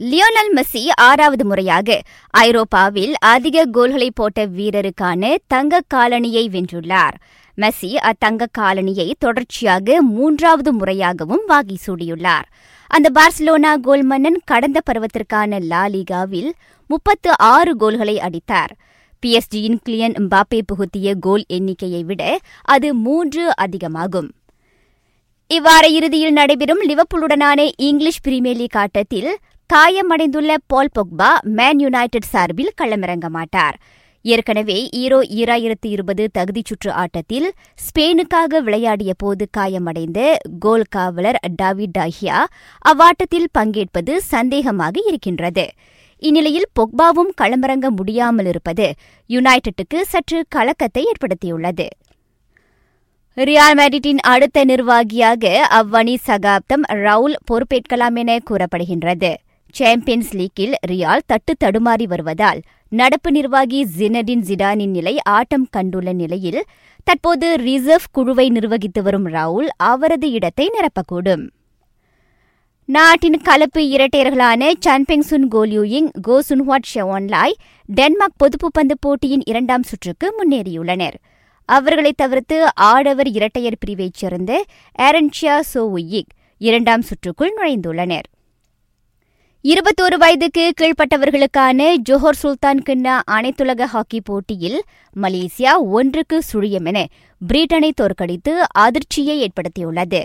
Lionel Messi ஆறாவது முறையாக ஐரோப்பாவில் அதிக கோல்களை போட்ட வீரருக்கான தங்க காலணியை வென்றுள்ளார். மெஸ்ஸி அத்தங்க காலணியை தொடர்ச்சியாக மூன்றாவது முறையாகவும் வாகி சூடியுள்ளார். அந்த பார்சிலோனா கோல் மன்னன் கடந்த பருவத்திற்கான லாலிகாவில் முப்பத்து ஆறு கோல்களை அடித்தார். பிஎஸ்டியின் கிளியன் எம்பாப்பே புகுத்திய கோல் எண்ணிக்கையை விட அது மூன்று அதிகமாகும். இவ்வார இறுதியில் நடைபெறும் லிவப்பூலுடனான இங்கிலீஷ் பிரீமியர் லீக் ஆட்டத்தில் காயமடைந்துள்ள பால் பொக்பா மேன் யுனைடெட் சார்பில் களமிறங்க மாட்டார் ஏற்கனவே ஈரோ ஈராயிரத்து இருபது தகுதிச் சுற்று ஆட்டத்தில் ஸ்பெயினுக்காக விளையாடிய போது காயமடைந்த கோல் காவலர் டாவிட் டாஹியா அவ்வாட்டத்தில் பங்கேற்பது சந்தேகமாக இருக்கின்றது. இந்நிலையில் பொக்பாவும் களமிறங்க முடியாமல் இருப்பது யுனைடெட்டுக்கு சற்று கலக்கத்தை ஏற்படுத்தியுள்ளது. ரியால் மேட்ரிட்டின் அடுத்த நிர்வாகியாக அவ்வணி சகாப்தம் ரவுல் பொறுப்பேற்கலாம் என கூறப்படுகின்றது. சாம்பியன்ஸ் லீக்கில் ரியால் தட்டு தடுமாறி வருவதால் நடப்பு நிர்வாகி ஜினடின் ஜிடானின் நிலை ஆட்டம் கண்டுள்ள நிலையில் தற்போது ரிசர்வ் குழுவை நிர்வகித்து வரும் ரவுல் அவரது இடத்தை நிரப்பக்கூடும். நாட்டின் கலப்பு இரட்டையர்களான சன்பெங் சுன் கோல்யூயிங் கோ சுன்ஹாட் ஷெவான்லாய் டென்மார்க் பொதுப்பு பந்து போட்டியின் இரண்டாம் சுற்றுக்கு முன்னேறியுள்ளனர். அவர்களை தவிர்த்து ஆடவர் இரட்டையர் பிரிவைச் சேர்ந்த ஏரன்ஷியா சோவுயிக் இரண்டாம் சுற்றுக்குள் நுழைந்துள்ளனர். இருபத்தோரு வயதுக்கு கீழ்ப்பட்டவர்களுக்கான ஜோஹர் சுல்தான் கிண்ணா அனைத்துலக ஹாக்கி போட்டியில் மலேசியா ஒன்றுக்கு சுழியம் என பிரிட்டனை தோற்கடித்து அதிர்ச்சியை ஏற்படுத்தியுள்ளது.